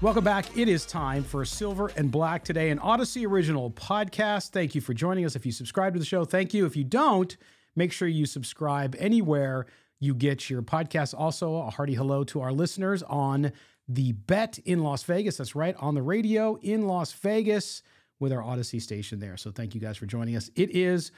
Welcome back. It is time for Silver and Black today, an Audacy original podcast. Thank you for joining us. If you subscribe to the show, thank you. If you don't, make sure you subscribe anywhere you get your podcast. Also, a hearty hello to our listeners on the Bet in Las Vegas. That's right, on the radio in Las Vegas with our Audacy station there. So thank you guys for joining us. It is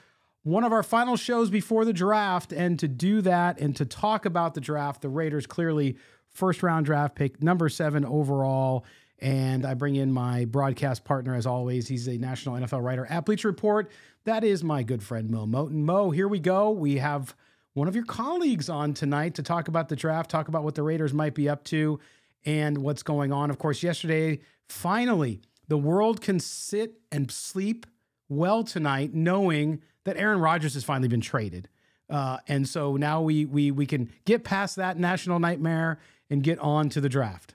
one of our final shows before the draft. And to do that and to talk about the draft, the Raiders clearly first round draft pick, number seven overall. And I bring in my broadcast partner, as always. He's a national NFL writer at Bleacher Report. That is my good friend, Moe Moton. Mo, here we go. We have one of your colleagues on tonight to talk about the draft, talk about what the Raiders might be up to and what's going on. Of course, yesterday, finally, the world can sit and sleep well tonight knowing that Aaron Rodgers has finally been traded. Uh, and so now we, we, we can get past that national nightmare and get on to the draft?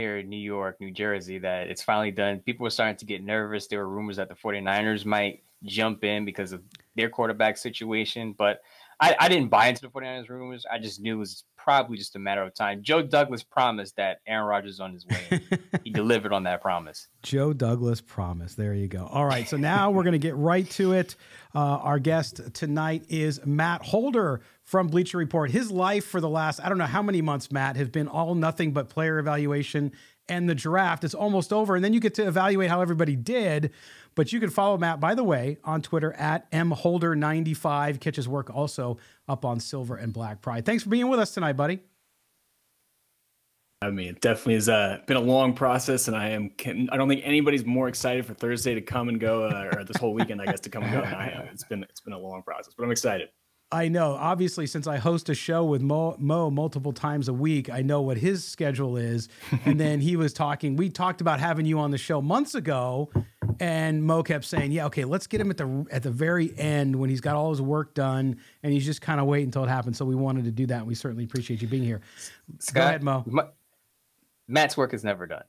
Here in New York, New Jersey, that it's finally done. People were starting to get nervous. There were rumors that the 49ers might jump in because of their quarterback situation, but I, I didn't buy into the 49ers rumors. I just knew it was probably just a matter of time. Joe Douglas promised that Aaron Rodgers is on his way. he delivered on that promise. Joe Douglas promise. There you go. All right. So now we're going to get right to it. Uh, our guest tonight is Matt Holder from Bleacher Report. His life for the last, I don't know how many months, Matt, has been all nothing but player evaluation and the draft. It's almost over. And then you get to evaluate how everybody did. But you can follow Matt, by the way, on Twitter at mholder95. Catch his work also up on Silver and Black Pride. Thanks for being with us tonight, buddy. I mean, it definitely has uh, been a long process, and I am. I don't think anybody's more excited for Thursday to come and go, uh, or this whole weekend, I guess, to come and go. Than I am. It's been it's been a long process, but I'm excited. I know. Obviously, since I host a show with Mo, Mo, multiple times a week, I know what his schedule is. and then he was talking. We talked about having you on the show months ago, and Mo kept saying, "Yeah, okay, let's get him at the at the very end when he's got all his work done, and he's just kind of waiting until it happens." So we wanted to do that. And we certainly appreciate you being here. Scott, Go ahead, Mo. My, Matt's work is never done.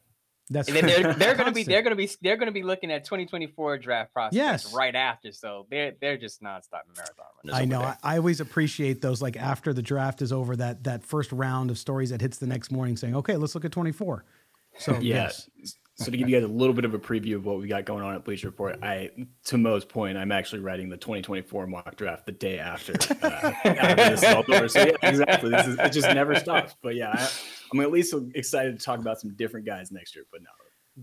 That's they're, they're, they're going to be they're going to be they're going to be looking at 2024 draft process yes. right after. So they're they're just nonstop marathon runners. I know. I, I, always appreciate those like after the draft is over that that first round of stories that hits the next morning saying, okay, let's look at 24. So yeah. yes. So to give you guys a little bit of a preview of what we got going on at Bleacher Report, I to Mo's point, I'm actually writing the 2024 mock draft the day after. Uh, after so yeah, exactly. This is, it just never stops. But yeah, I, I'm at least excited to talk about some different guys next year. But no,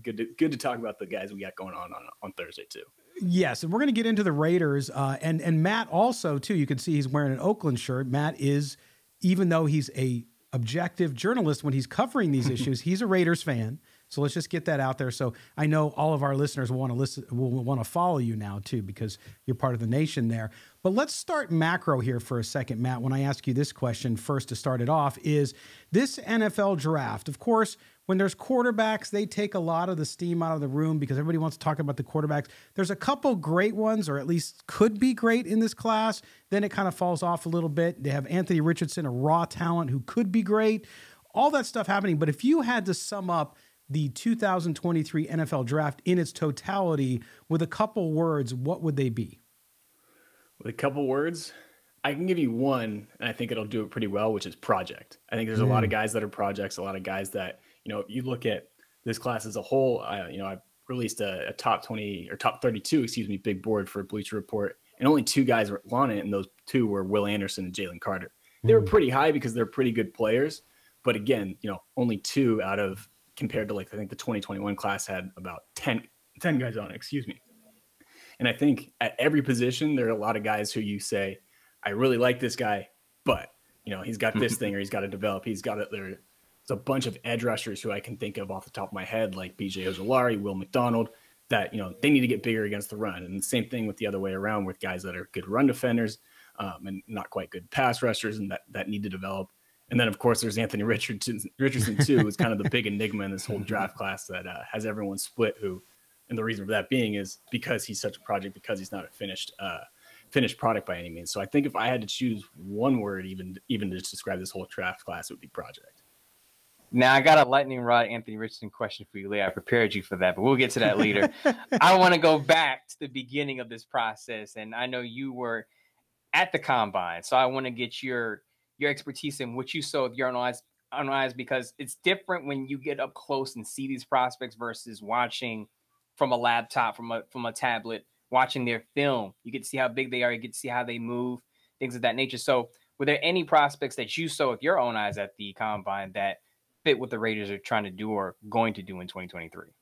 good to, good to talk about the guys we got going on on, on Thursday too. Yes, and we're going to get into the Raiders uh, and and Matt also too. You can see he's wearing an Oakland shirt. Matt is, even though he's a objective journalist when he's covering these issues, he's a Raiders fan. So let's just get that out there. So I know all of our listeners will want to listen, will want to follow you now too, because you're part of the nation there. But let's start macro here for a second, Matt. When I ask you this question first to start it off, is this NFL draft, of course, when there's quarterbacks, they take a lot of the steam out of the room because everybody wants to talk about the quarterbacks. There's a couple great ones, or at least could be great in this class. Then it kind of falls off a little bit. They have Anthony Richardson, a raw talent who could be great. All that stuff happening. But if you had to sum up the 2023 NFL draft in its totality with a couple words, what would they be? With a couple words, I can give you one, and I think it'll do it pretty well, which is project. I think there's mm. a lot of mm. guys that are projects, a lot of guys that, you know, you look at this class as a whole, I, you know, I've released a, a, top 20 or top 32, excuse me, big board for Bleacher Report, and only two guys were on it, and those two were Will Anderson and Jalen Carter. They were mm. pretty high because they're pretty good players, but again, you know, only two out of compared to like I think the 2021 class had about 10, 10 guys on it, excuse me. And I think at every position there are a lot of guys who you say, I really like this guy, but you know, he's got this thing or he's got to develop. He's got it there. There's a bunch of edge rushers who I can think of off the top of my head, like BJ Ojulari, Will McDonald, that you know they need to get bigger against the run. And the same thing with the other way around with guys that are good run defenders um, and not quite good pass rushers and that that need to develop. And then, of course, there's Anthony Richardson, Richardson too, who's kind of the big enigma in this whole draft class that uh, has everyone split. Who, and the reason for that being is because he's such a project, because he's not a finished uh, finished product by any means. So I think if I had to choose one word, even even to describe this whole draft class, it would be project. Now I got a lightning rod Anthony Richardson question for you, Leah. I prepared you for that, but we'll get to that later. I want to go back to the beginning of this process, and I know you were at the combine, so I want to get your your expertise in what you saw with your own eyes, own eyes because it's different when you get up close and see these prospects versus watching from a laptop, from a from a tablet, watching their film. You get to see how big they are, you get to see how they move, things of that nature. So, were there any prospects that you saw with your own eyes at the combine that fit what the Raiders are trying to do or going to do in 2023?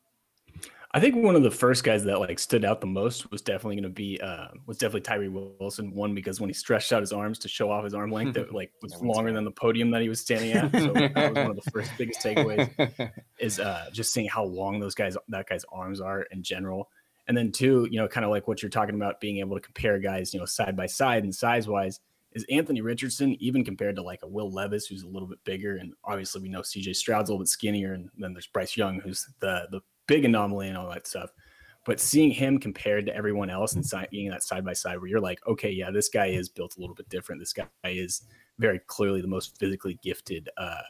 I think one of the first guys that like stood out the most was definitely going to be uh, was definitely Tyree Wilson. One because when he stretched out his arms to show off his arm length, that like was longer than the podium that he was standing at. So that was one of the first biggest takeaways is uh, just seeing how long those guys that guy's arms are in general. And then two, you know, kind of like what you're talking about, being able to compare guys, you know, side by side and size wise. Is Anthony Richardson even compared to like a Will Levis, who's a little bit bigger, and obviously we know C.J. Stroud's a little bit skinnier, and then there's Bryce Young, who's the the big anomaly and all that stuff. But seeing him compared to everyone else and being that side by side, where you're like, okay, yeah, this guy is built a little bit different. This guy is very clearly the most physically gifted, uh,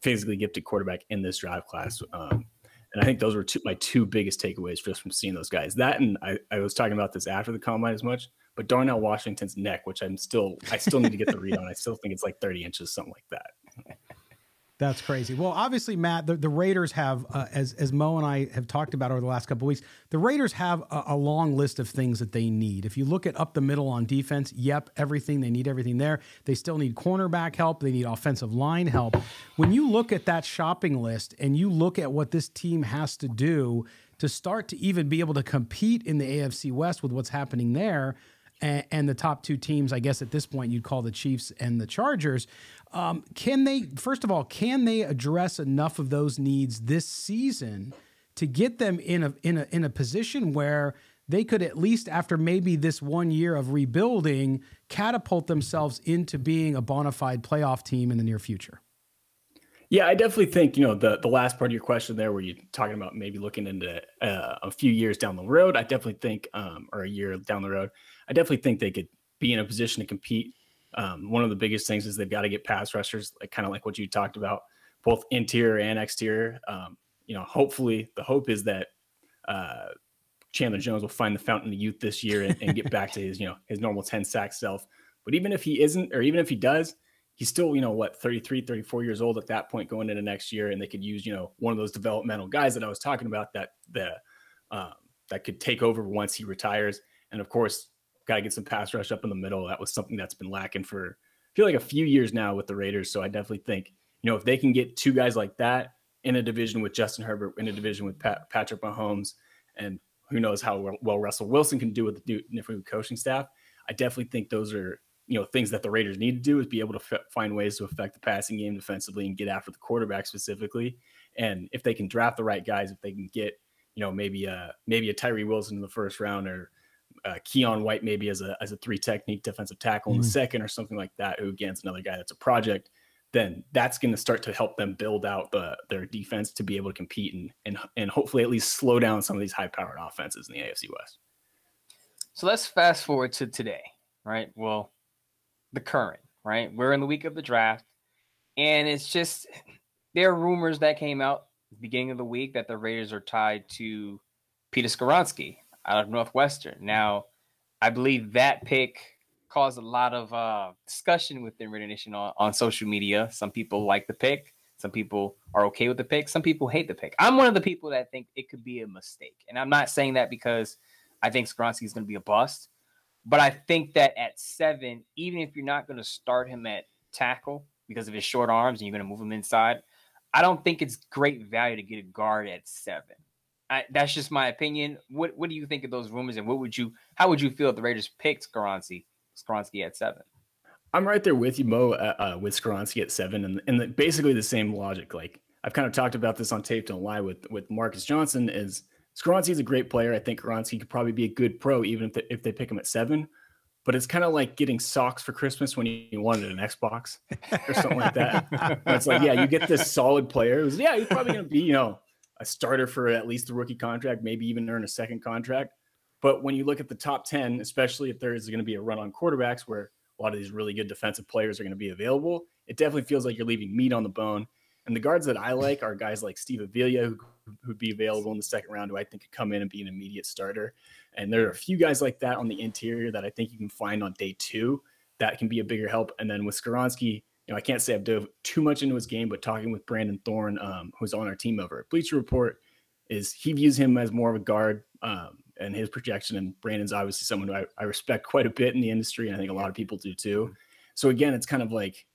physically gifted quarterback in this draft class. Um, and I think those were two, my two biggest takeaways just from seeing those guys. That and I, I was talking about this after the combine as much, but Darnell Washington's neck, which I'm still, I still need to get the read on. I still think it's like 30 inches, something like that. That's crazy. Well, obviously, Matt, the, the Raiders have, uh, as as Mo and I have talked about over the last couple weeks, the Raiders have a, a, long list of things that they need. If you look at up the middle on defense, yep, everything they need everything there. They still need cornerback help. They need offensive line help. When you look at that shopping list and you look at what this team has to do to start to even be able to compete in the AFC West with what's happening there, and, and the top two teams, I guess at this point you'd call the Chiefs and the Chargers. Um, can they, first of all, can they address enough of those needs this season to get them in a in a in a position where they could at least after maybe this one year of rebuilding catapult themselves into being a bona fide playoff team in the near future? Yeah, I definitely think you know the the last part of your question there, where you're talking about maybe looking into uh, a few years down the road. I definitely think, um, or a year down the road, I definitely think they could be in a position to compete um, one of the biggest things is they've got to get pass rushers, like kind of like what you talked about, both interior and exterior. Um, you know, hopefully the hope is that uh, Chandler Jones will find the fountain of youth this year and, and get back to his, you know, his normal 10 sack self. But even if he isn't, or even if he does, he's still, you know, what, 33, 34 years old at that point going into next year. And they could use, you know, one of those developmental guys that I was talking about that, the, um, that could take over once he retires. And of course, got to get some pass rush up in the middle. That was something that's been lacking for I feel like a few years now with the Raiders. So I definitely think you know if they can get two guys like that in a division with Justin Herbert, in a division with Pat, Patrick Mahomes, and who knows how well Russell Wilson can do with the different coaching staff. I definitely think those are you know things that the Raiders need to do is be able to f- find ways to affect the passing game defensively and get after the quarterback specifically. And if they can draft the right guys, if they can get, you know, maybe a maybe a Tyree Wilson in the first round or uh, Keion White maybe as a as a three technique defensive tackle mm. in the mm. second or something like that, who against another guy that's a project, then that's going to start to help them build out the their defense to be able to compete and and and hopefully at least slow down some of these high powered offenses in the AFC West. So let's fast forward to today, right? Well, the current, right? We're in the week of the draft, and it's just there are rumors that came out beginning of the week that the Raiders are tied to Peter Skoronski out of Northwestern. Now, I believe that pick caused a lot of uh, discussion within Raider Nation on, on social media. Some people like the pick. Some people are okay with the pick. Some people hate the pick. I'm one of the people that think it could be a mistake. And I'm not saying that because I think Skoronski is going to be a bust. But I think that at seven, even if you're not going to start him at tackle because of his short arms and you're going to move him inside, I don't think it's great value to get a guard at seven. I, that's just my opinion. What What do you think of those rumors, and what would you how would you feel if the Raiders picked Skoronski Skoronski at seven? I'm right there with you, Mo, uh, uh, with Skoronski at seven, and and the, basically the same logic. Like I've kind of talked about this on tape don't lie with with Marcus Johnson. Is Skoronski is a great player. I think Skoronski could probably be a good pro even if they, if they pick him at seven. But it's kind of like getting socks for Christmas when you wanted an Xbox or something like that. it's like, yeah, you get this solid player. Was, yeah, he's probably going to be, you know, a starter for at least the rookie contract, maybe even earn a second contract. But when you look at the top 10, especially if there's going to be a run on quarterbacks where a lot of these really good defensive players are going to be available, it definitely feels like you're leaving meat on the bone. And the guards that I like are guys like Steve Avila, who who'd be available in the second round, who I think could come in and be an immediate starter. And there are a few guys like that on the interior that I think you can find on day two that can be a bigger help. And then with Skoronski, you know, I can't say I've dove too much into his game, but talking with Brandon Thorn, um, who's on our team over at Bleacher Report, is he views him as more of a guard um, and his projection. And Brandon's obviously someone who I, I, respect quite a bit in the industry, and I think a lot of people do too. So again, it's kind of like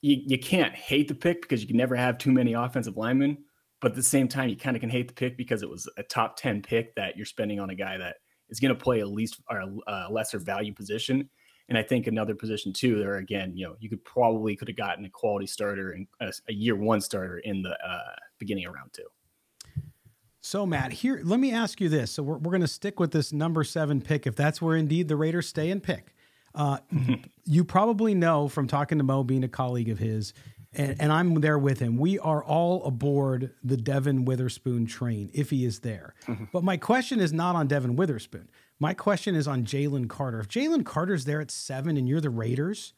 you, you can't hate the pick because you can never have too many offensive linemen, but at the same time, you kind of can hate the pick because it was a top ten pick that you're spending on a guy that is going to play a least or a lesser value position. And I think another position too, there again, you know, you could probably could have gotten a quality starter and a, a year one starter in the uh, beginning of round two. So, Matt, here, let me ask you this. So, we're, we're going to stick with this number seven pick if that's where indeed the Raiders stay and pick. Uh, you probably know from talking to Mo, being a colleague of his, and, and, I'm there with him. We are all aboard the Devon Witherspoon train if he is there. Mm-hmm. But my question is not on Devon Witherspoon. My question is on Jalen Carter. If Jalen Carter's there at seven and you're the Raiders,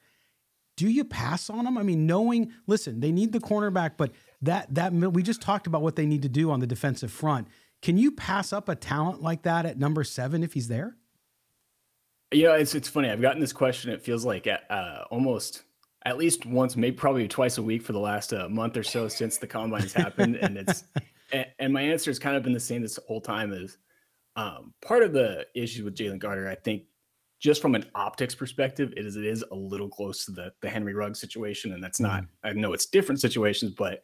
do you pass on him? I mean, knowing, listen, they need the cornerback, but that that we just talked about what they need to do on the defensive front. Can you pass up a talent like that at number seven if he's there? You know, it's it's funny. I've gotten this question. It feels like at, uh, almost at least once, maybe probably twice a week for the last uh, month or so since the combines happened, and it's and, and, my answer has kind of been the same this whole time. Is um, part of the issues with Jalen Carter, I think, just from an optics perspective, it is it is a little close to the the Henry Ruggs situation, and that's not. Mm-hmm. I know it's different situations, but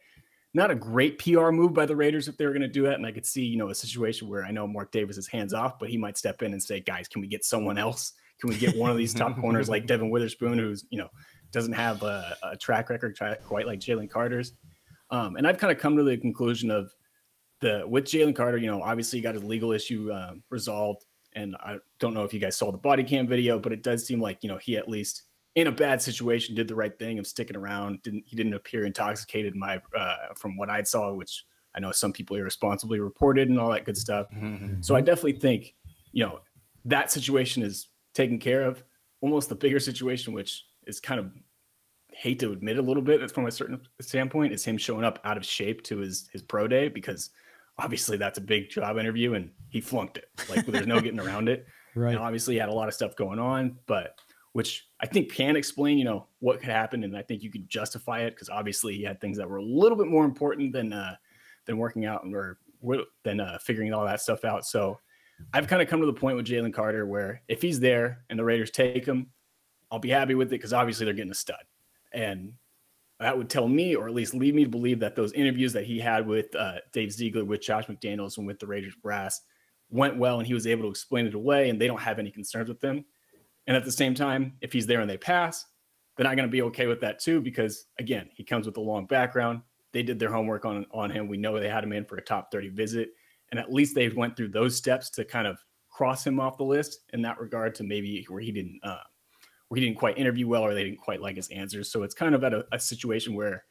not a great PR move by the Raiders if they were going to do that. And I could see, you know, a situation where I know Mark Davis is hands off, but he might step in and say, guys, can we get someone else? Can we get one of these top corners like Devon Witherspoon, who's, you know, doesn't have a, a track record quite like Jalen Carter's? Um, and I've kind of come to the conclusion of the with Jalen Carter, you know, obviously he got his legal issue uh, resolved. And I don't know if you guys saw the body cam video, but it does seem like, you know, he at least in a bad situation did the right thing of sticking around. Didn't he didn't appear intoxicated my uh, from what I saw, which I know some people irresponsibly reported and all that good stuff. Mm-hmm. So I definitely think you know that situation is taken care of. Almost the bigger situation, which is kind of hate to admit a little bit from a certain standpoint, is him showing up out of shape to his his pro day because obviously that's a big job interview and he flunked it. Like there's no getting around it. Right. And obviously he had a lot of stuff going on, but which I think can explain, you know, what could happen, and I think you could justify it because obviously he had things that were a little bit more important than uh, than working out and or than uh, figuring all that stuff out. So I've kind of come to the point with Jalen Carter where if he's there and the Raiders take him, I'll be happy with it because obviously they're getting a stud, and that would tell me, or at least lead me to believe that those interviews that he had with uh, Dave Ziegler, with Josh McDaniels, and with the Raiders brass went well, and he was able to explain it away, and they don't have any concerns with them. And at the same time, if he's there and they pass, they're not going to be okay with that too, because again, he comes with a long background. they did their homework on on him. We know they had him in for a top 30 visit, and at least they went through those steps to kind of cross him off the list in that regard to maybe where he didn't uh, where he didn't quite interview well or they didn't quite like his answers. So it's kind of at a, a situation where,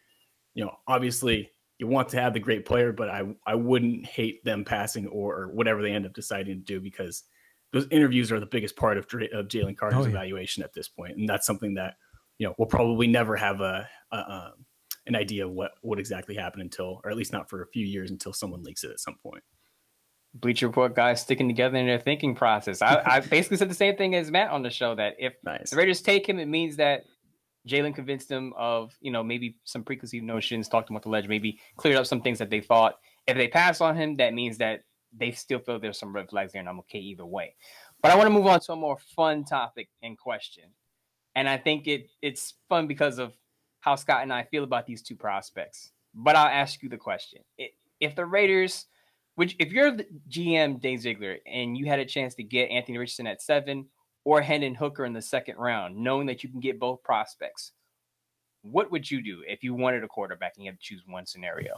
you know, obviously you want to have the great player, but I I wouldn't hate them passing or, or whatever they end up deciding to do because those interviews are the biggest part of, of Jalen Carter's oh, yeah. evaluation at this point, and that's something that you know we'll probably never have a, a, a an idea of what what exactly happened until, or at least not for a few years until someone leaks it at some point. Bleacher Report guys sticking together in their thinking process. I, I basically said the same thing as Matt on the show that if nice. the Raiders take him, it means that Jalen convinced them of, you know, maybe some preconceived notions, talked with the ledge, maybe cleared up some things that they thought. If they pass on him, that means that they still feel there's some red flags there, and I'm okay either way. But I want to move on to a more fun topic and question. And I think it it's fun because of how Scott and I feel about these two prospects. But I'll ask you the question. If the Raiders – which, if you're the GM Dave Ziegler and you had a chance to get Anthony Richardson at seven or Hendon Hooker in the second round, knowing that you can get both prospects, what would you do if you wanted a quarterback and you had to choose one scenario?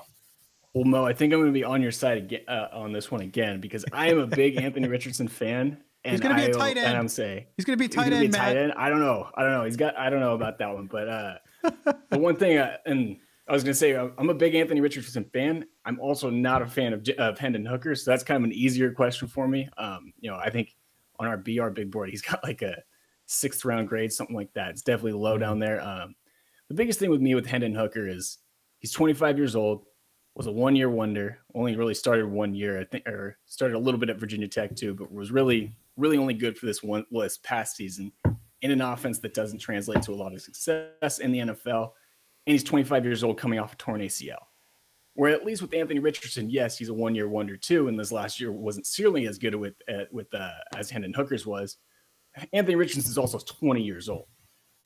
Well, Mo, I think I'm going to be on your side again, uh, on this one again because I am a big Anthony Richardson fan. And he's going to be a tight end. I'm saying he's going to be tight end. Be tight end. I don't know. I don't know. He's got. I don't know about that one, but uh, the one thing, uh, and I was going to say, uh, I'm a big Anthony Richardson fan. I'm also not a fan of, of Hendon Hooker. So that's kind of an easier question for me. Um, you know, I think on our BR big board, he's got like a sixth round grade, something like that. It's definitely low down mm-hmm. there. Um, the biggest thing with me with Hendon Hooker is he's 25 years old, was a one year wonder, only really started one year, I think, or started a little bit at Virginia Tech too, but was really, really only good for this one, well, this past season in an offense that doesn't translate to a lot of success in the NFL and he's 25 years old coming off a torn ACL. Where at least with Anthony Richardson, yes, he's a one-year wonder too, and this last year wasn't certainly as good with uh, with uh, as Hendon Hooker's was. Anthony Richardson is also 20 years old.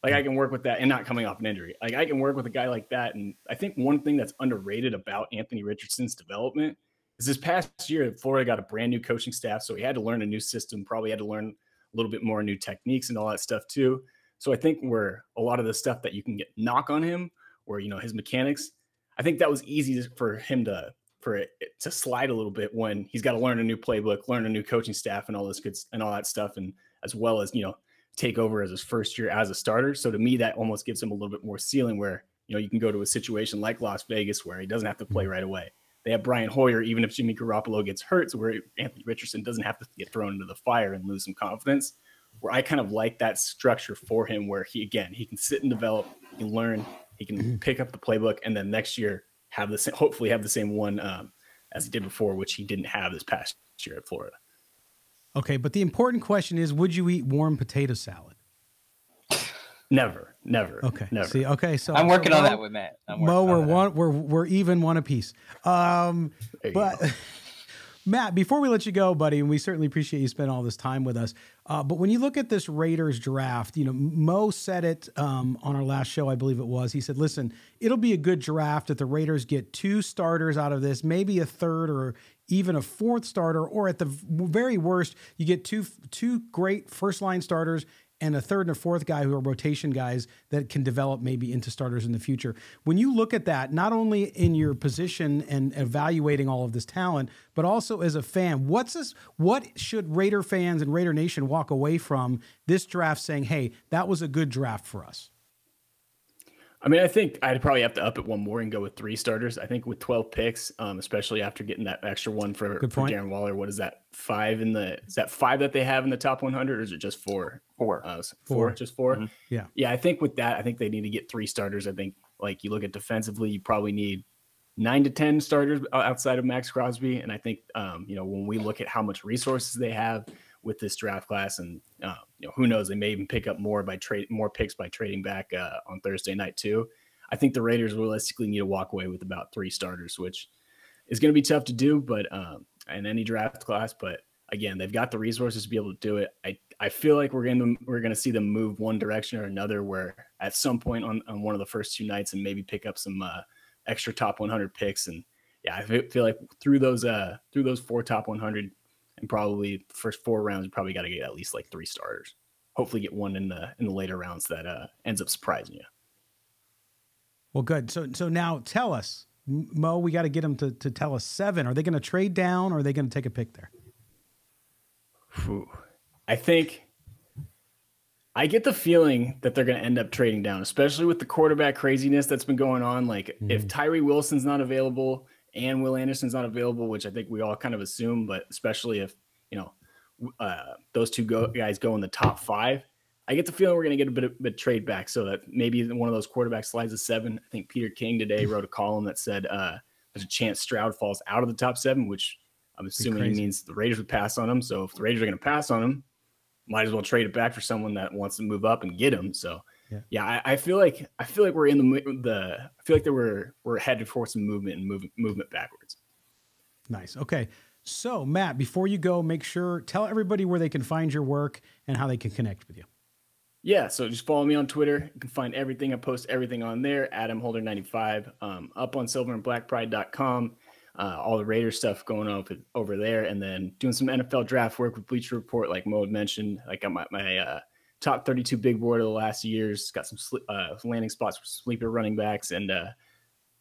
Like I can work with that and not coming off an injury. Like I can work with a guy like that. And I think one thing that's underrated about Anthony Richardson's development is this past year, Florida got a brand new coaching staff. So he had to learn a new system, probably had to learn a little bit more new techniques and all that stuff too. So I think where a lot of the stuff that you can get knock on him or you know his mechanics. I think that was easy for him to for it to slide a little bit when he's got to learn a new playbook, learn a new coaching staff, and all this good and all that stuff, and as well as you know take over as his first year as a starter. So to me, that almost gives him a little bit more ceiling where you know you can go to a situation like Las Vegas where he doesn't have to play mm-hmm. right away. They have Brian Hoyer, even if Jimmy Garoppolo gets hurt, so where Anthony Richardson doesn't have to get thrown into the fire and lose some confidence. Where I kind of like that structure for him, where he again he can sit and develop, he can learn, he can mm-hmm. pick up the playbook and then next year have the same, hopefully have the same one um, as he did before, which he didn't have this past year at Florida. Okay, but the important question is: Would you eat warm potato salad? Never, never. Okay, never. See, okay, so I'm working so on Mo, that with Matt. Mo, we're one, we're we're even one apiece. Um, but. Matt, before we let you go, buddy, and we certainly appreciate you spending all this time with us. Uh, but when you look at this Raiders draft, you know, Mo said it um, on our last show, I believe it was. He said, listen, it'll be a good draft if the Raiders get two starters out of this, maybe a third or even a fourth starter, or at the very worst, you get two two great first line starters and a third and a fourth guy who are rotation guys that can develop maybe into starters in the future. When you look at that, not only in your position and evaluating all of this talent, but also as a fan, what's this? What should Raider fans and Raider Nation walk away from this draft saying, "Hey, that was a good draft for us"? I mean, I think I'd probably have to up it one more and go with three starters. I think with 12 picks, um, especially after getting that extra one for, for Darren Waller, what is that? Five in the is that five that they have in the top 100, or is it just four? Four. Uh, four. four, just 4 mm-hmm. Yeah, yeah. I think with that, I think they need to get three starters. I think like you look at defensively, you probably need nine to ten starters outside of Maxx Crosby, and I think um, you know when we look at how much resources they have with this draft class, and uh, you know who knows, they may even pick up more by trade more picks by trading back uh, on Thursday night too. I think the Raiders realistically need to walk away with about three starters, which is going to be tough to do, but um, in any draft class. But again, they've got the resources to be able to do it. I, I feel like we're going to we're going to see them move one direction or another, where at some point on, on one of the first two nights and maybe pick up some uh, extra top 100 picks. And yeah, I feel like through those uh through those four top 100 and probably first four rounds, you probably got to get at least like three starters. Hopefully, get one in the in the later rounds that uh, ends up surprising you. Well, good. So so now tell us Mo, we got to get them to, to tell us seven. Are they going to trade down or are they going to take a pick there? Ooh. I think I get the feeling that they're going to end up trading down, especially with the quarterback craziness that's been going on. Like mm-hmm. if Tyree Wilson's not available and Will Anderson's not available, which I think we all kind of assume, but especially if you know uh, those two go- guys go in the top five, I get the feeling we're going to get a bit of bit trade back so that maybe one of those quarterbacks slides a seven. I think Peter King today wrote a column that said uh, there's a chance Stroud falls out of the top seven, which I'm assuming he means the Raiders would pass on him. So if the Raiders are going to pass on him, might as well trade it back for someone that wants to move up and get him. So yeah, yeah I, I, feel like I feel like we're in the the I feel like that we're we're headed for some movement and movement movement backwards. Nice. Okay. So Matt, before you go, make sure tell everybody where they can find your work and how they can connect with you. Yeah, so just follow me on Twitter. You can find everything. I post everything on there. Adam Holder 95. Um, up on silverandblackpride.com uh, all the Raiders stuff going on over, there, and then doing some NFL draft work with Bleacher Report, like Mo had mentioned. I got my, my uh, top 32 big board of the last years, got some sli- uh, landing spots for sleeper running backs, and uh,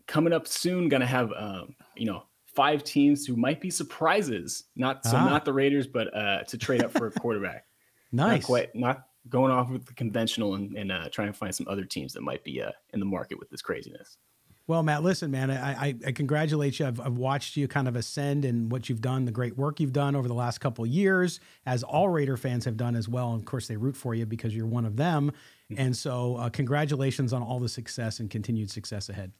coming up soon, gonna have um, you know five teams who might be surprises. Not so ah. not the Raiders, but uh, to trade up for a quarterback. nice, not quite not going off with the conventional and, and uh, trying to find some other teams that might be uh, in the market with this craziness. Well, Matt, listen, man, I, I, I congratulate you. I've, I've, watched you kind of ascend and what you've done, the great work you've done over the last couple years, as all Raider fans have done as well. And of course, they root for you because you're one of them. And so, uh, congratulations on all the success and continued success ahead.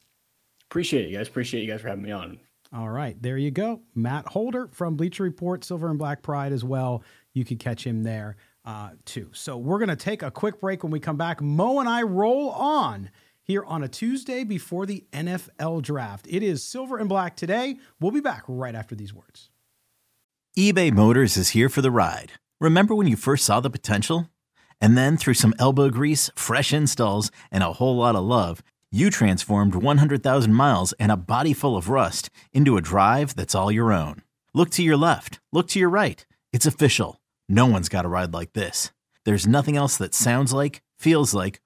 Appreciate it, guys. Appreciate you guys for having me on. All right, there you go. Matt Holder from Bleacher Report, Silver and Black Pride as well. You could catch him there uh, too. So, we're going to take a quick break. When we come back, Mo and I roll on here on a Tuesday before the NFL draft. It is silver and black today. We'll be back right after these words. eBay Motors is here for the ride. Remember when you first saw the potential? And then through some elbow grease, fresh installs, and a whole lot of love, you transformed 100,000 miles and a body full of rust into a drive that's all your own. Look to your left, look to your right. It's official. No one's got a ride like this. There's nothing else that sounds like, feels like,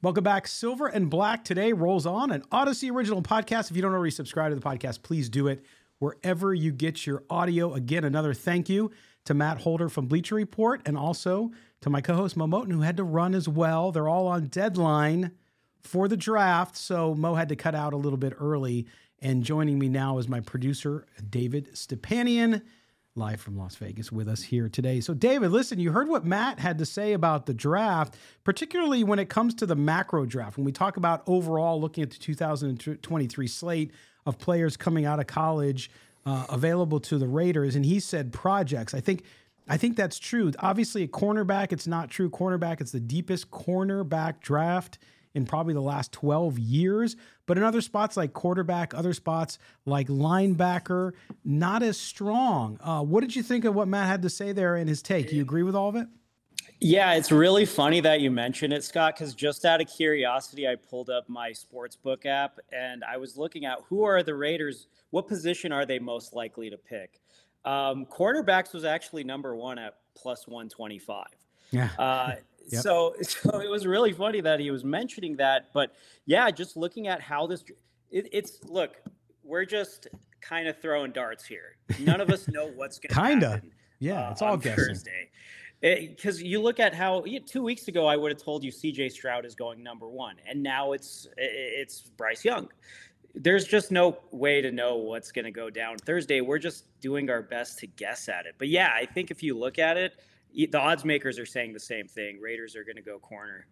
Welcome back. Silver and Black today rolls on an Audacy original podcast. If you don't already subscribe to the podcast, please do it wherever you get your audio. Again, another thank you to Matt Holder from Bleacher Report and also to my co host Moe Moton, who had to run as well. They're all on deadline for the draft. So Mo had to cut out a little bit early. And joining me now is my producer, David Stepanian, live from Las Vegas with us here today. So, David, listen, you heard what Matt had to say about the draft, particularly when it comes to the macro draft. When we talk about overall looking at the 2023 slate of players coming out of college uh, available to the Raiders, and he said projects. I think I think that's true. Obviously, a cornerback, it's not true. Cornerback, it's the deepest cornerback draft in probably the last 12 years. But in other spots like quarterback, other spots like linebacker, not as strong. Uh, what did you think of what Matt had to say there in his take? Do you agree with all of it? Yeah, it's really funny that you mention it, Scott, because just out of curiosity, I pulled up my sportsbook app and I was looking at who are the Raiders, what position are they most likely to pick? Um, cornerbacks was actually number one at plus 125. Yeah. Uh, yep. So, so it was really funny that he was mentioning that. But yeah, just looking at how this, it, it's look, we're just kind of throwing darts here. None of us know what's going to. Kind of. Yeah, uh, it's all guessing. Thursday. Eh, because you look at how two weeks ago I would have told you C.J. Stroud is going number one, and now it's it's Bryce Young. There's just no way to know what's going to go down Thursday. We're just doing our best to guess at it. But yeah, I think if you look at it, the odds makers are saying the same thing. Raiders are going to go corner.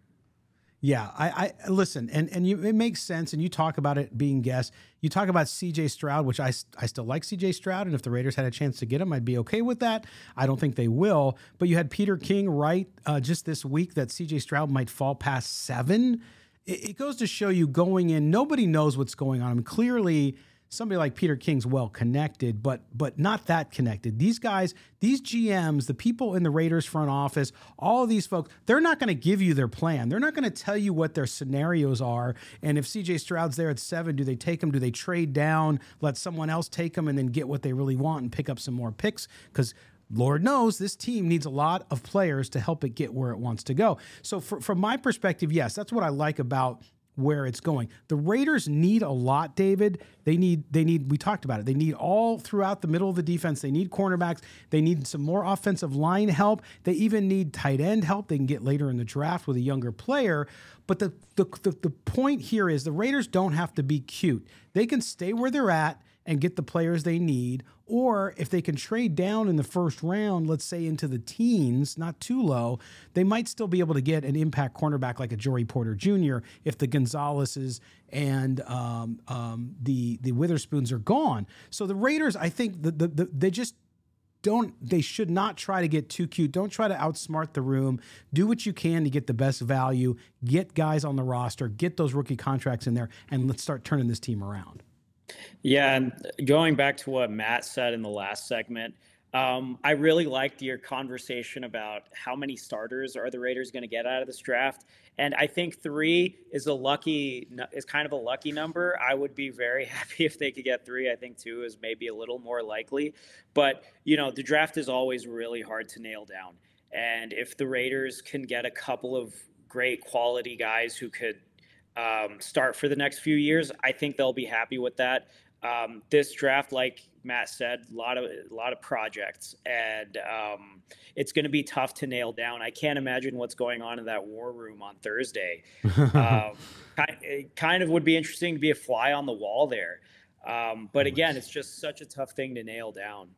Yeah, I, I listen, and and you, it makes sense. And you talk about it being guessed. You talk about C.J. Stroud, which I I still like C.J. Stroud, and if the Raiders had a chance to get him, I'd be okay with that. I don't think they will. But you had Peter King write uh, just this week that C.J. Stroud might fall past seven. It, it goes to show you going in, nobody knows what's going on. I mean, clearly somebody like Peter King's well connected, but but not that connected. These guys, these GMs, the people in the Raiders front office, all of these folks, they're not going to give you their plan. They're not going to tell you what their scenarios are. And if CJ Stroud's there at seven, do they take him? Do they trade down, let someone else take him, and then get what they really want and pick up some more picks? Because Lord knows this team needs a lot of players to help it get where it wants to go. So, for, from my perspective, yes, that's what I like about where it's going. The Raiders need a lot, David. They need they need we talked about it. They need all throughout the middle of the defense. They need cornerbacks. They need some more offensive line help. They even need tight end help. They can get later in the draft with a younger player. But the the, the, the point here is the Raiders don't have to be cute. They can stay where they're at and get the players they need. Or if they can trade down in the first round, let's say into the teens, not too low, they might still be able to get an impact cornerback like a Joey Porter Jr. if the Gonzalez's and um, um, the the Witherspoons are gone. So the Raiders, I think, the, the, the, they just don't they should not try to get too cute don't try to outsmart the room do what you can to get the best value get guys on the roster get those rookie contracts in there and let's start turning this team around yeah, and going back to what Matt said in the last segment, um, I really liked your conversation about how many starters are the Raiders going to get out of this draft, and I think three is a lucky is kind of a lucky number. I would be very happy if they could get three. I think two is maybe a little more likely, but you know the draft is always really hard to nail down, and if the Raiders can get a couple of great quality guys who could um, start for the next few years, I think they'll be happy with that. Um, this draft, like Matt said, a lot of a lot of projects, and um, it's going to be tough to nail down. I can't imagine what's going on in that war room on Thursday. um, it kind of would be interesting to be a fly on the wall there, um, but again, it's just such a tough thing to nail down.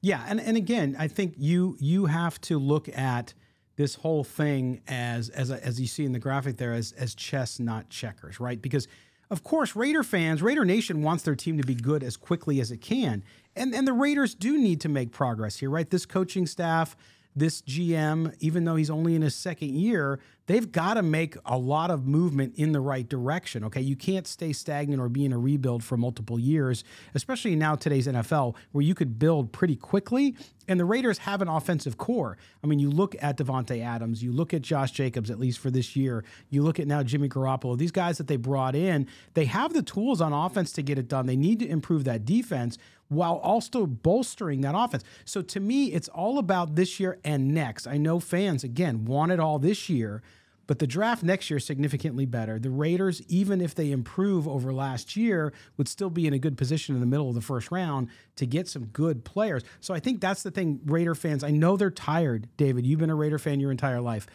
Yeah, and and again, I think you you have to look at this whole thing as as as you see in the graphic there as as chess not checkers, right? Because of course, Raider fans, Raider Nation wants their team to be good as quickly as it can. And and the Raiders do need to make progress here, right? This coaching staff, this GM, even though he's only in his second year, they've got to make a lot of movement in the right direction. Okay. You can't stay stagnant or be in a rebuild for multiple years, especially now today's NFL, where you could build pretty quickly. And the Raiders have an offensive core. I mean, you look at Davante Adams, you look at Josh Jacobs, at least for this year, you look at now Jimmy Garoppolo, these guys that they brought in, they have the tools on offense to get it done. They need to improve that defense while also bolstering that offense. So to me, it's all about this year and next. I know fans, again, want it all this year, but the draft next year is significantly better. The Raiders, even if they improve over last year, would still be in a good position in the middle of the first round to get some good players. So I think that's the thing, Raider fans. I know they're tired, David. You've been a Raider fan your entire life.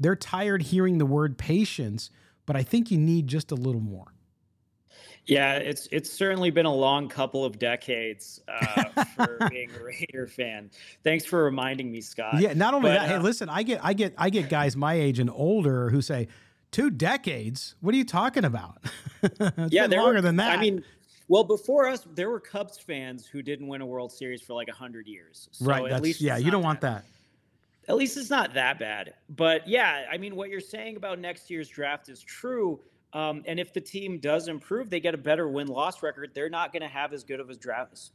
They're tired hearing the word patience, but I think you need just a little more. Yeah, it's it's certainly been a long couple of decades uh, for being a Raider fan. Thanks for reminding me, Scott. Yeah, not only but, that. Uh, hey, listen, I get I get I get guys my age and older who say two decades. What are you talking about? yeah, they're longer than that. I mean, well, before us, there were Cubs fans who didn't win a World Series for like hundred years. So right. At least yeah, you don't want that. At least it's not that bad. But yeah, I mean, what you're saying about next year's draft is true um, and if the team does improve, they get a better win loss record. They're not going to have as good of a draft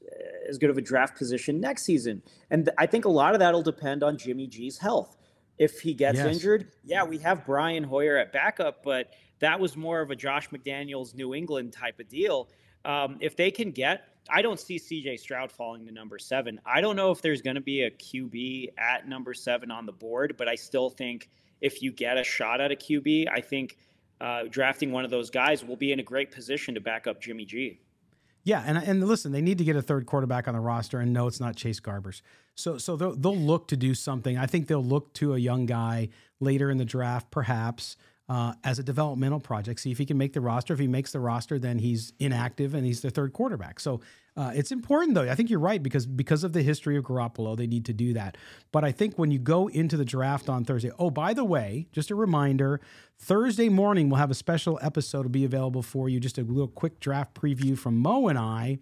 as good of a draft position next season. And I think a lot of that will depend on Jimmy G's health. If he gets yes. injured, yeah, we have Brian Hoyer at backup, but that was more of a Josh McDaniels New England type of deal. Um, if they can get, I don't see CJ Stroud falling to number seven. I don't know if there's going to be a QB at number seven on the board, but I still think if you get a shot at a QB, I think uh, drafting one of those guys will be in a great position to back up Jimmy G. Yeah, and and listen, they need to get a third quarterback on the roster, and no, it's not Chase Garbers. So so they'll, they'll look to do something. I think they'll look to a young guy later in the draft, perhaps uh, as a developmental project. See if he can make the roster. If he makes the roster, then he's inactive and he's the third quarterback. So uh, it's important, though. I think you're right because because of the history of Garoppolo, they need to do that. But I think when you go into the draft on Thursday, oh by the way, just a reminder, Thursday morning we'll have a special episode to be available for you. Just a little quick draft preview from Moe and I.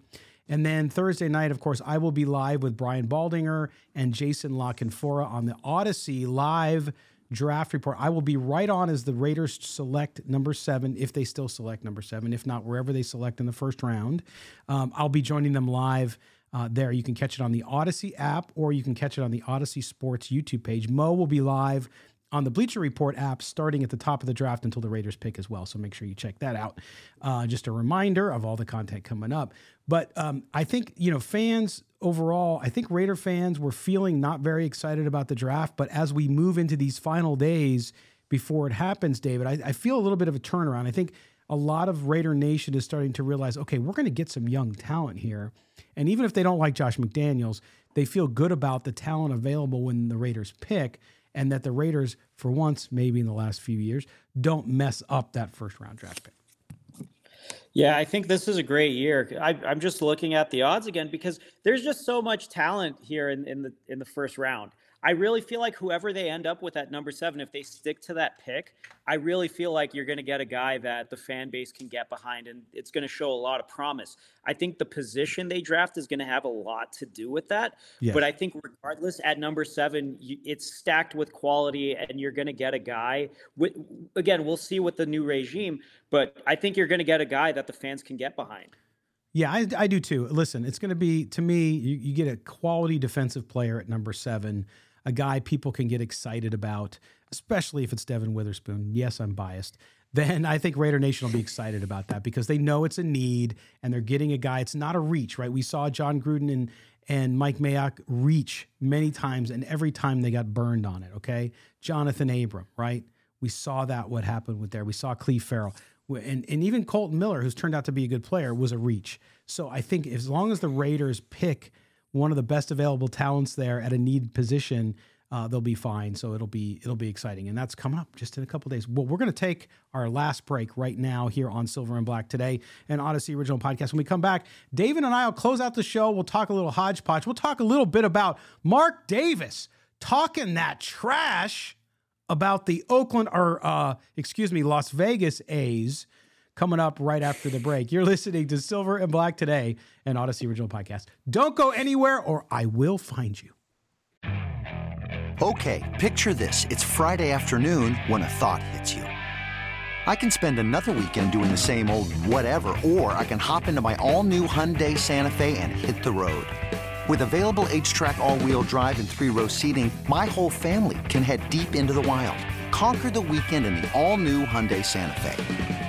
And then Thursday night, of course, I will be live with Brian Baldinger and Jason La Canfora on the Audacy live draft report. I will be right on as the Raiders select number seven, if they still select number seven. If not, wherever they select in the first round, um, I'll be joining them live. Uh, there, you can catch it on the Audacy app or you can catch it on the Audacy Sports YouTube page. Moe will be live on the Bleacher Report app starting at the top of the draft until the Raiders pick as well. So make sure you check that out. Uh, just a reminder of all the content coming up. But um, I think, you know, fans overall, I think Raider fans were feeling not very excited about the draft. But as we move into these final days before it happens, David, I, I feel a little bit of a turnaround. I think a lot of Raider Nation is starting to realize, okay, we're going to get some young talent here. And even if they don't like Josh McDaniels, they feel good about the talent available when the Raiders pick and that the Raiders, for once, maybe in the last few years, don't mess up that first round draft pick. Yeah, I think this is a great year. I, am just looking at the odds again because there's just so much talent here in, in the in the first round. I really feel like whoever they end up with at number seven, if they stick to that pick, I really feel like you're going to get a guy that the fan base can get behind and it's going to show a lot of promise. I think the position they draft is going to have a lot to do with that. Yes. But I think, regardless, at number seven, it's stacked with quality and you're going to get a guy. With, again, we'll see with the new regime, but I think you're going to get a guy that the fans can get behind. Yeah, I, I do too. Listen, it's going to be, to me, you, you get a quality defensive player at number seven a guy people can get excited about, especially if it's Devon Witherspoon. Yes, I'm biased. Then I think Raider Nation will be excited about that because they know it's a need and they're getting a guy. It's not a reach, right? We saw Jon Gruden and and Mike Mayock reach many times, and every time they got burned on it. Okay, Johnathan Abram, right? We saw that what happened with there. We saw Clelin Ferrell, and and even Kolton Miller, who's turned out to be a good player, was a reach. So I think as long as the Raiders pick one of the best available talents there at a need position, uh, they'll be fine. So it'll be it'll be exciting, and that's coming up just in a couple days. Well, we're going to take our last break right now here on Silver and Black today, an Audacy original podcast. When we come back, David and I will close out the show. We'll talk a little hodgepodge. We'll talk a little bit about Mark Davis talking that trash about the Oakland or uh, excuse me, Las Vegas A's coming up right after the break. You're listening to Silver and Black today, an Audacy original podcast. Don't go anywhere, or I will find you. Okay, picture this: it's Friday afternoon when a thought hits you. I can spend another weekend doing the same old whatever, or I can hop into my all-new Hyundai Santa Fe and hit the road. With available H-Track all-wheel drive and three-row seating, my whole family can head deep into the wild. Conquer the weekend in the all-new Hyundai Santa Fe.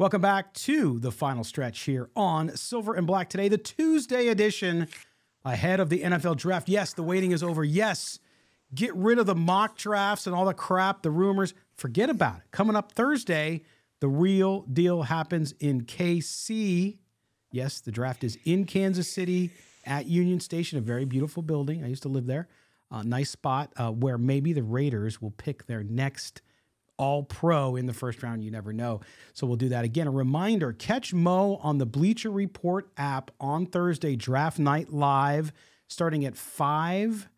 Welcome back to the final stretch here on Silver and Black today, the Tuesday edition ahead of the NFL draft. Yes, the waiting is over. Yes, get rid of the mock drafts and all the crap, the rumors. Forget about it. Coming up Thursday, the real deal happens in KC. Yes, the draft is in Kansas City at Union Station, a very beautiful building. I used to live there. Uh, nice spot uh, where maybe the Raiders will pick their next all pro in the first round. You never know. So we'll do that again. A reminder catch Moe on the Bleacher Report app on Thursday, draft night live, starting at 5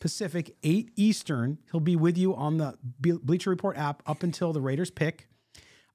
Pacific, 8 Eastern. He'll be with you on the Bleacher Report app up until the Raiders pick.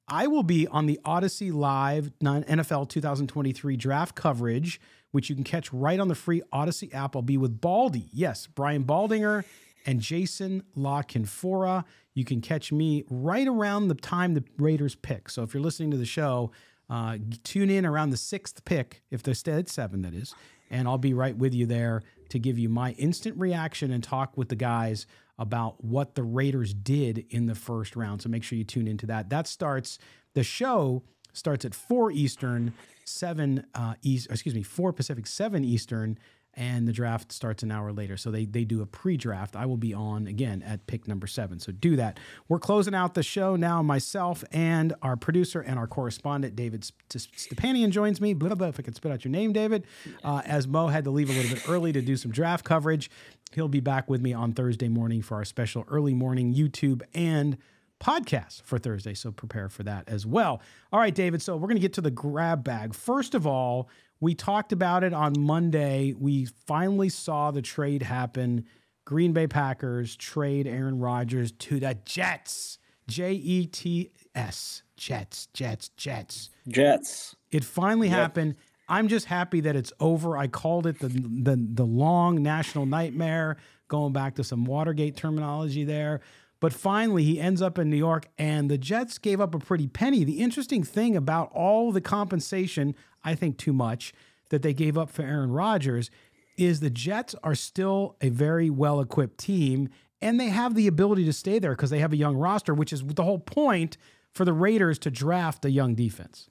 I will be on the Audacy Live NFL 2023 draft coverage, which you can catch right on the free Audacy app. I'll be with Baldy. Yes, Brian Baldinger and Jason La Canfora. You can catch me right around the time the Raiders pick. So if you're listening to the show, uh, tune in around the sixth pick, if they're still at seven, that is. And I'll be right with you there to give you my instant reaction and talk with the guys about what the Raiders did in the first round. So make sure you tune into that. That starts, the show starts at 4 Eastern, 7 uh, East, excuse me, 4 Pacific, 7 Eastern and the draft starts an hour later. So they they do a pre-draft. I will be on again at pick number seven. So do that. We're closing out the show now. Myself and our producer and our correspondent David Stepanian joins me. Blah, blah, if I could spit out your name, David. Uh, as Moe had to leave a little bit early to do some draft coverage, he'll be back with me on Thursday morning for our special early morning YouTube and podcast for Thursday. So prepare for that as well. All right, David. So we're going to get to the grab bag. First of all, we talked about it on Monday. We finally saw the trade happen. Green Bay Packers trade Aaron Rodgers to the Jets. J E T S. Jets, Jets, Jets. Jets. It finally yep. happened. I'm just happy that it's over. I called it the, the the long national nightmare, going back to some Watergate terminology there. But finally, he ends up in New York, and the Jets gave up a pretty penny. The interesting thing about all the compensation, I think too much, that they gave up for Aaron Rodgers is the Jets are still a very well equipped team, and they have the ability to stay there because they have a young roster, which is the whole point for the Raiders to draft a young defense.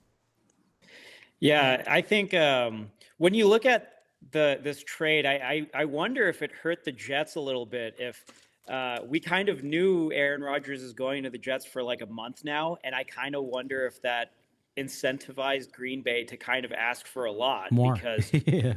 Yeah, I think um, when you look at the this trade, I, I I wonder if it hurt the Jets a little bit if uh, we kind of knew Aaron Rodgers is going to the Jets for like a month now, and I kind of wonder if that incentivized Green Bay to kind of ask for a lot More. because yeah.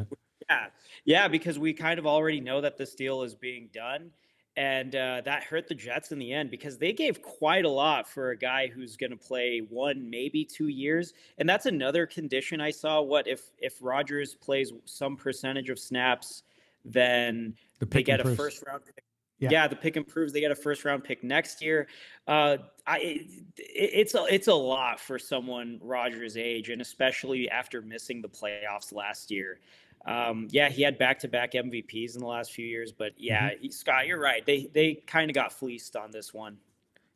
yeah, yeah, because we kind of already know that this deal is being done, and uh, that hurt the Jets in the end because they gave quite a lot for a guy who's going to play one, maybe two years, and that's another condition I saw. What if if Rodgers plays some percentage of snaps, then the they get a first round pick yeah. yeah. the pick improves. They get a first round pick next year. Uh, I, it, it's a it's a lot for someone Rodgers' age, and especially after missing the playoffs last year. Um, yeah, he had back to back MVPs in the last few years, but yeah, mm-hmm. he, Scott, you're right. They they kind of got fleeced on this one.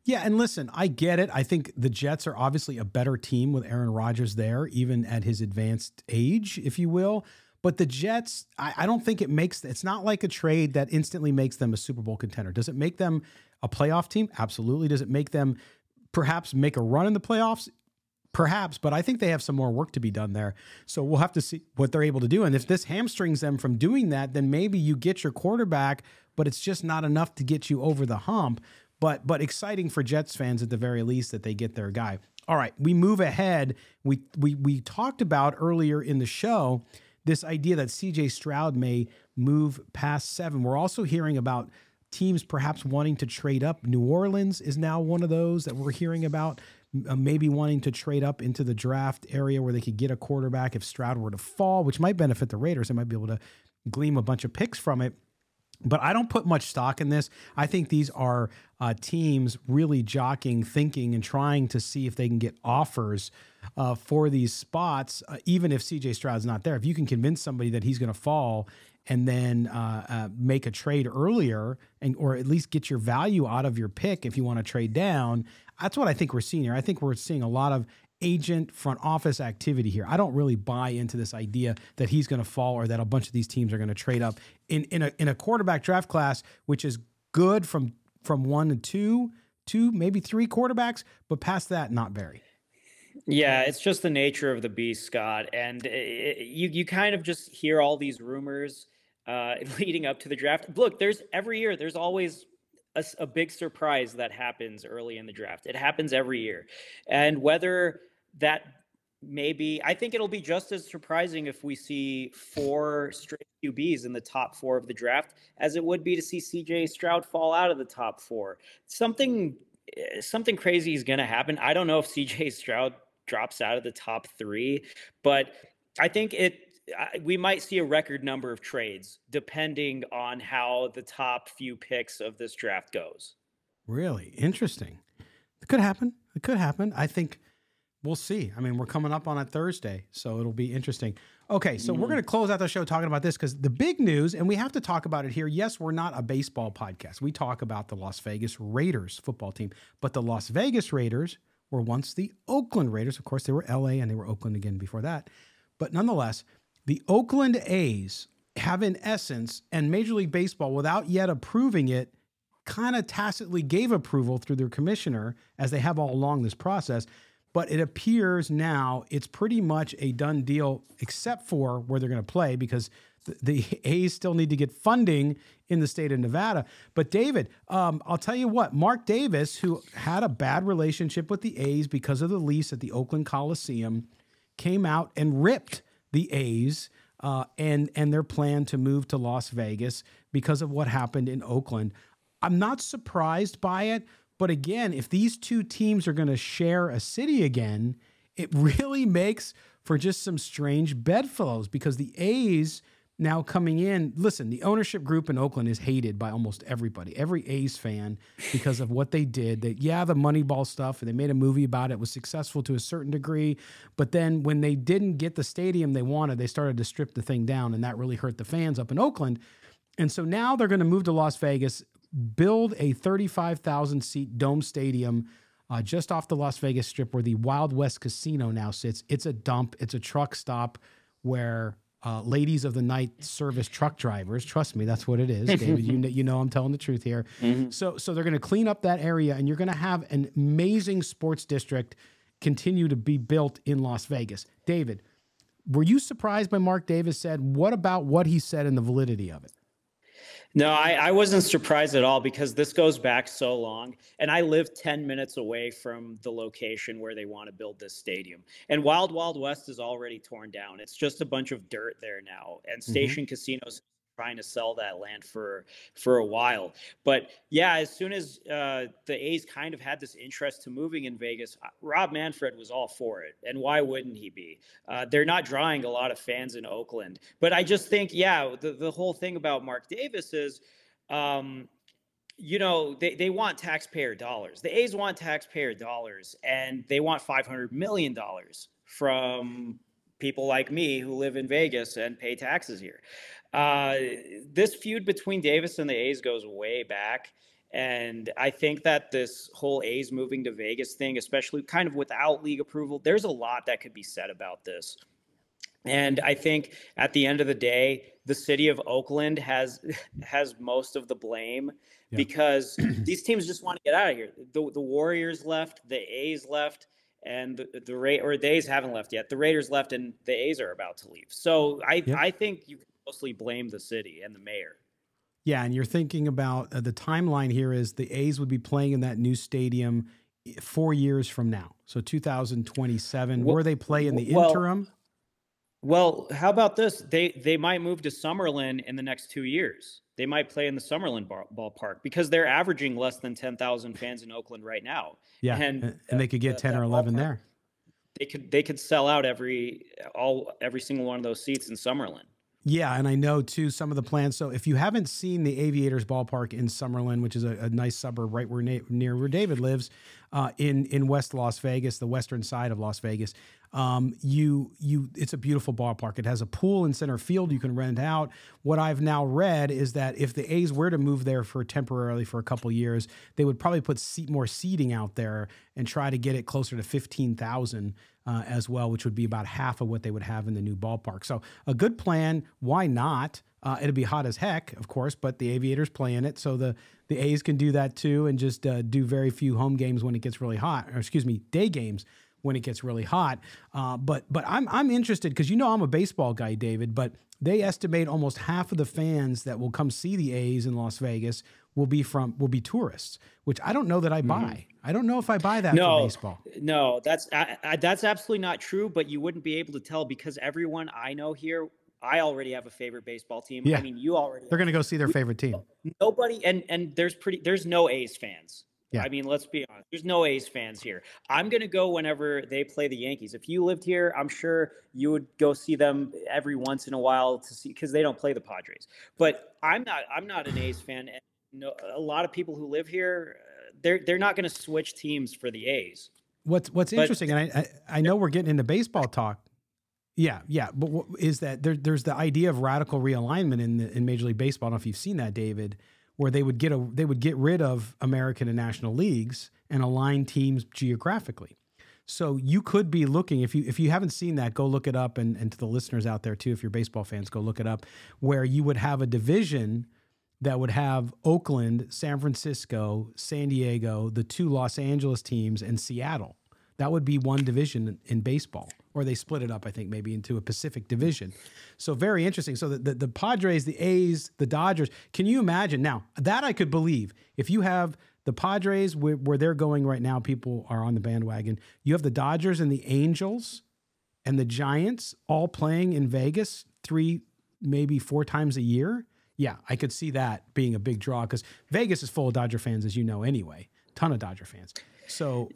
Yeah, and listen, I get it. I think the Jets are obviously a better team with Aaron Rodgers there, even at his advanced age, if you will. But the Jets, I, I, don't think it makes it's not like a trade that instantly makes them a Super Bowl contender. Does it make them a playoff team? Absolutely. Does it make them perhaps make a run in the playoffs? Perhaps, but I think they have some more work to be done there. So we'll have to see what they're able to do. And if this hamstrings them from doing that, then maybe you get your quarterback, but it's just not enough to get you over the hump. But but exciting for Jets fans at the very least that they get their guy. All right, we move ahead. We we we talked about earlier in the show this idea that CJ Stroud may move past seven. We're also hearing about teams perhaps wanting to trade up. New Orleans is now one of those that we're hearing about. Uh, maybe wanting to trade up into the draft area where they could get a quarterback if Stroud were to fall, which might benefit the Raiders. They might be able to glean a bunch of picks from it. But I don't put much stock in this. I think these are uh, teams really jockeying, thinking, and trying to see if they can get offers uh, for these spots, uh, even if CJ Stroud's not there. If you can convince somebody that he's going to fall and then uh, uh, make a trade earlier, and or at least get your value out of your pick if you want to trade down, that's what I think we're seeing here. I think we're seeing a lot of agent front office activity here. I don't really buy into this idea that he's going to fall or that a bunch of these teams are going to trade up in in a in a quarterback draft class which is good from from 1 to 2, 2 maybe 3 quarterbacks, but past that not very. Yeah, it's just the nature of the beast, Scott, and it, you you kind of just hear all these rumors uh, leading up to the draft. Look, there's every year there's always a, a big surprise that happens early in the draft. It happens every year. And whether that maybe I think it'll be just as surprising if we see four straight QBs in the top four of the draft as it would be to see CJ Stroud fall out of the top four. Something eh, something crazy is going to happen. I don't know if CJ Stroud drops out of the top three, but I think it we might see a record number of trades depending on how the top few picks of this draft goes. Really interesting. It could happen. It could happen. I think we'll see. I mean, we're coming up on a Thursday, so it'll be interesting. Okay, so mm. we're going to close out the show talking about this because the big news, and we have to talk about it here. Yes, we're not a baseball podcast. We talk about the Las Vegas Raiders football team, but the Las Vegas Raiders were once the Oakland Raiders. Of course, they were LA and they were Oakland again before that. But nonetheless, the Oakland A's have, in essence, and Major League Baseball, without yet approving it, kind of tacitly gave approval through their commissioner, as they have all along this process. But it appears now it's pretty much a done deal, except for where they're going to play, because the, A's still need to get funding in the state of Nevada. But David, um, I'll tell you what, Mark Davis, who had a bad relationship with the A's because of the lease at the Oakland Coliseum, came out and ripped the A's uh, and and their plan to move to Las Vegas because of what happened in Oakland. I'm not surprised by it, but again, if these two teams are going to share a city again, it really makes for just some strange bedfellows because the A's now coming in. Listen, the ownership group in Oakland is hated by almost everybody, every A's fan, because of what they did. That yeah, the Moneyball stuff, and they made a movie about it, was successful to a certain degree. But then when they didn't get the stadium they wanted, they started to strip the thing down, and that really hurt the fans up in Oakland. And so now they're going to move to Las Vegas, build a 35,000 seat dome stadium. Uh, just off the Las Vegas Strip, where the Wild West Casino now sits. It's a dump. It's a truck stop where uh, ladies of the night service truck drivers. Trust me, that's what it is, David. you know, you know I'm telling the truth here. Mm-hmm. So so they're going to clean up that area, and you're going to have an amazing sports district continue to be built in Las Vegas. David, were you surprised by Mark Davis said? What about what he said and the validity of it? No, I, I, wasn't surprised at all because this goes back so long. And I live 10 minutes away from the location where they want to build this stadium. And Wild Wild West is already torn down. It's just a bunch of dirt there now. And mm-hmm. Station mm-hmm. Casinos trying to sell that land for for a while. But yeah, as soon as uh, the A's kind of had this interest to moving in Vegas, uh, Rob Manfred was all for it, and why wouldn't he be? Uh, they're not drawing a lot of fans in Oakland, but I just think yeah, the the whole thing about Mark Davis is. Um, you know, they, they want taxpayer dollars. The A's want taxpayer dollars and they want $500 million from people like me who live in Vegas and pay taxes here. Uh, this feud between Davis and the A's goes way back. And I think that this whole A's moving to Vegas thing, especially kind of without league approval, there's a lot that could be said about this. And I think at the end of the day, the city of Oakland has has most of the blame yeah. because these teams just want to get out of here. The, the Warriors left, the A's left, and the the Ra- or the A's haven't left yet. The Raiders left, and the A's are about to leave. So I yeah. I think you mostly blame the city and the mayor. Yeah, and you're thinking about uh, the timeline here is the A's would be playing in that new stadium four years from now, so 2027. Well, Where they play in the well, interim? Well, how about this? They they might move to Summerlin in the next two years. They might play in the Summerlin bar, ballpark because they're averaging less than 10,000 fans in Oakland right now. Yeah, and, and they could get 10 or 11 ballpark, there. They could they could sell out every all every single one of those seats in Summerlin. Yeah, and I know too some of the plans. So if you haven't seen the Aviators ballpark in Summerlin, which is a, a nice suburb right where na- near where David lives, uh, in in West Las Vegas, the western side of Las Vegas, um, you you it's a beautiful ballpark. It has a pool in center field you can rent out. What I've now read is that if the A's were to move there for temporarily for a couple years, they would probably put seat, more seating out there and try to get it closer to fifteen thousand uh, as well, which would be about half of what they would have in the new ballpark. So a good plan. Why not? Uh, it'll be hot as heck, of course, but the Aviators play in it, so the the A's can do that too, and just uh, do very few home games when it gets really hot, or excuse me, day games when it gets really hot. Uh, but but I'm I'm interested because you know I'm a baseball guy, David. But they estimate almost half of the fans that will come see the A's in Las Vegas will be from will be tourists, which I don't know that I mm-hmm. buy. Mm-hmm. I don't know if I buy that no, for baseball. No, that's I, I, that's absolutely not true. But you wouldn't be able to tell because everyone I know here, I already have a favorite baseball team. Yeah. I mean, you already. They're going to go see their favorite team. Nobody, and and there's pretty there's no A's fans. Yeah. I mean, let's be honest. There's no A's fans here. I'm going to go whenever they play the Yankees. If you lived here, I'm sure you would go see them every once in a while to see because they don't play the Padres. But I'm not. I'm not an A's fan. And no, a lot of people who live here, uh, they're they're not going to switch teams for the A's. What's What's But- interesting, and I, I I know we're getting into baseball talk. Yeah, yeah, but what, is that there, there's the idea of radical realignment in the, in Major League Baseball. I don't know if you've seen that, David, where they would get a they would get rid of American and National leagues and align teams geographically. So you could be looking if you if you haven't seen that, go look it up, and and to the listeners out there too, if you're baseball fans, go look it up, where you would have a division that would have Oakland, San Francisco, San Diego, the two Los Angeles teams, and Seattle. That would be one division in, baseball, or they split it up, I think, maybe into a Pacific division. So very interesting. So the, the, the Padres, the A's, the Dodgers. Can you imagine now that I could believe if you have the Padres where, where they're going right now, people are on the bandwagon. You have the Dodgers and the Angels and the Giants all playing in Vegas three, maybe four times a year. Yeah, I could see that being a big draw because Vegas is full of Dodger fans, as you know, anyway. Ton of Dodger fans. So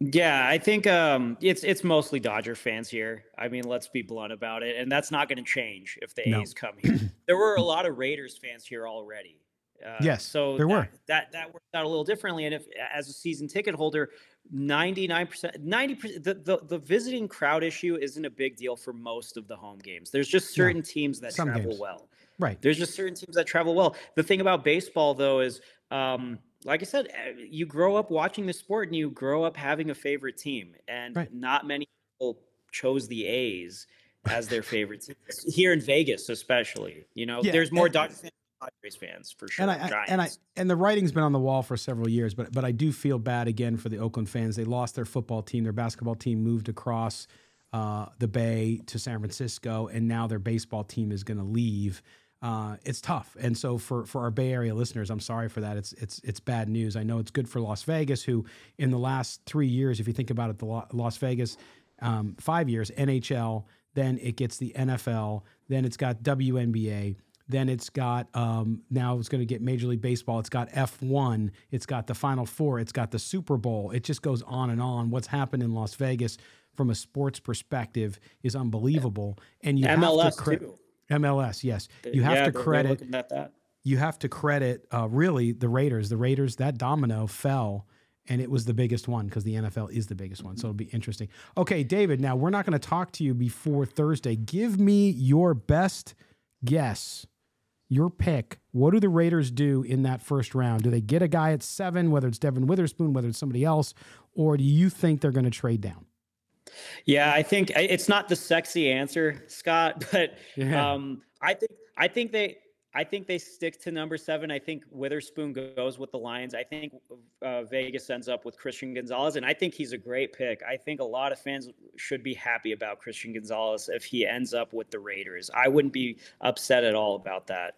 Yeah, I think um, it's it's mostly Dodger fans here. I mean, let's be blunt about it, and that's not going to change if the No. A's come here. there were a lot of Raiders fans here already. Uh, Yes, so there that, were. That that worked out a little differently. And if as a season ticket holder, ninety nine percent, ninety percent, the the visiting crowd issue isn't a big deal for most of the home games. There's just certain teams that some travel games. well. Right, There's just certain teams that travel well. The thing about baseball, though, is um, like I said, eh, you grow up watching the sport and you grow up having a favorite team, and Right. not many people chose the A's as their favorite team here in Vegas, especially. You know, Yeah, there's more Dodgers fans Padres fans for sure. and I, I and I and the writing's been on the wall for several years, but but I do feel bad again for the Oakland fans. They lost their football team, their basketball team moved across uh, the Bay to San Francisco, and now their baseball team is going to leave. Uh, it's tough, and so for for our Bay Area listeners, I'm sorry for that. It's it's it's bad news. I know it's good for Las Vegas, who in the last three years, if you think about it, the Lo- Las Vegas um, five years NHL, then it gets the NFL, then it's got WNBA, then it's got um, now it's going to get Major League Baseball. It's got F1. It's got the Final Four. It's got the Super Bowl. It just goes on and on. What's happened in Las Vegas from a sports perspective is unbelievable. And you have to cre- too. MLS, yes, you have Yeah, to credit you have to credit uh, really the Raiders. The Raiders that domino fell, and it was the biggest one because the NFL is the biggest one. So it'll be interesting. Okay, David. Now we're not going to talk to you before Thursday. Give me your best guess, your pick. What do the Raiders do in that first round? Do they get a guy at seven, whether it's Devon Witherspoon, whether it's somebody else, or do you think they're going to trade down? Yeah, I think it's not the sexy answer, Scott, but Yeah. um, I think I think they I think they stick to number seven. I think Witherspoon goes with the Lions. I think uh, Vegas ends up with Christian Gonzalez, and I think he's a great pick. I think a lot of fans should be happy about Christian Gonzalez if he ends up with the Raiders. I wouldn't be upset at all about that.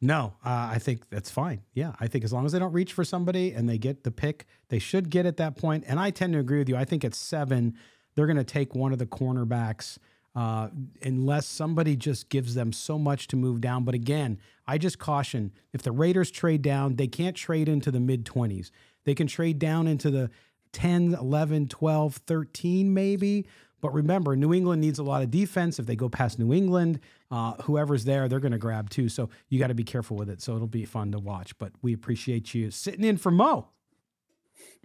No, uh, I think that's fine. Yeah, I think as long as they don't reach for somebody and they get the pick, they should get at that point. And I tend to agree with you. I think at seven, they're going to take one of the cornerbacks uh, unless somebody just gives them so much to move down. But again, I just caution if the Raiders trade down, they can't trade into the mid 20s. They can trade down into the 10, 11, 12, 13, maybe. But remember, New England needs a lot of defense. If they go past New England, uh, whoever's there, they're going to grab too. So you got to be careful with it. So it'll be fun to watch. But we appreciate you sitting in for Moe.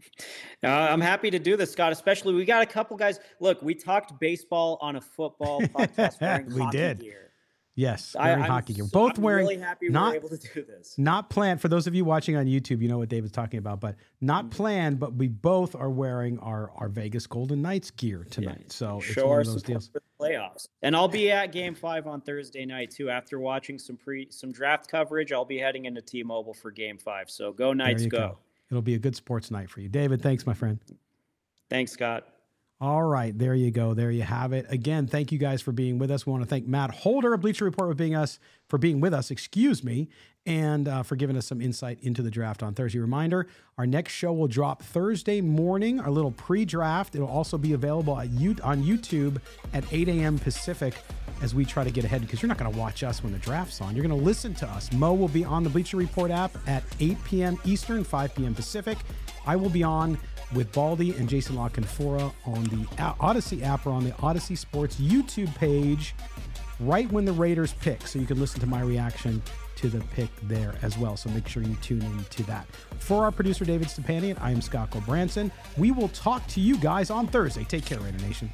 Uh, I'm happy to do this, Scott. Especially we got a couple guys. Look, we talked baseball on a football podcast We did. gear. Yes, I- wearing I'm hockey gear. so- Both I'm wearing really happy not able to do this. not planned. For those of you watching on YouTube, you know what David's talking about, but not Mm-hmm. planned. But we both are wearing our our Vegas Golden Knights gear tonight. So it's Show one our of those support deals. for the playoffs. And I'll be at Game Five on Thursday night too. After watching some pre some draft coverage, I'll be heading into T-Mobile for Game Five. So go Knights, go. go. It'll be a good sports night for you, David. Thanks, my friend. Thanks, Scott. All right, there you go. There you have it. Again, thank you guys for being with us. We want to thank Matt Holder of Bleacher Report for being us for being with us. Excuse me, and uh, for giving us some insight into the draft on Thursday. Reminder: our next show will drop Thursday morning. Our little pre-draft. It'll also be available at you on YouTube at 8 a.m. Pacific as we try to get ahead because you're not going to watch us when the draft's on. You're going to listen to us. Moe will be on the Bleacher Report app at 8 p.m. Eastern, 5 p.m. Pacific. I will be on with Baldy and Jason La Canfora on the Audacy app or on the Audacy Sports YouTube page right when the Raiders pick. So you can listen to my reaction to the pick there as well. So make sure you tune in to that. For our producer, David Stepanian, I am Scott Gulbransen. We will talk to you guys on Thursday. Take care, Raider Nation.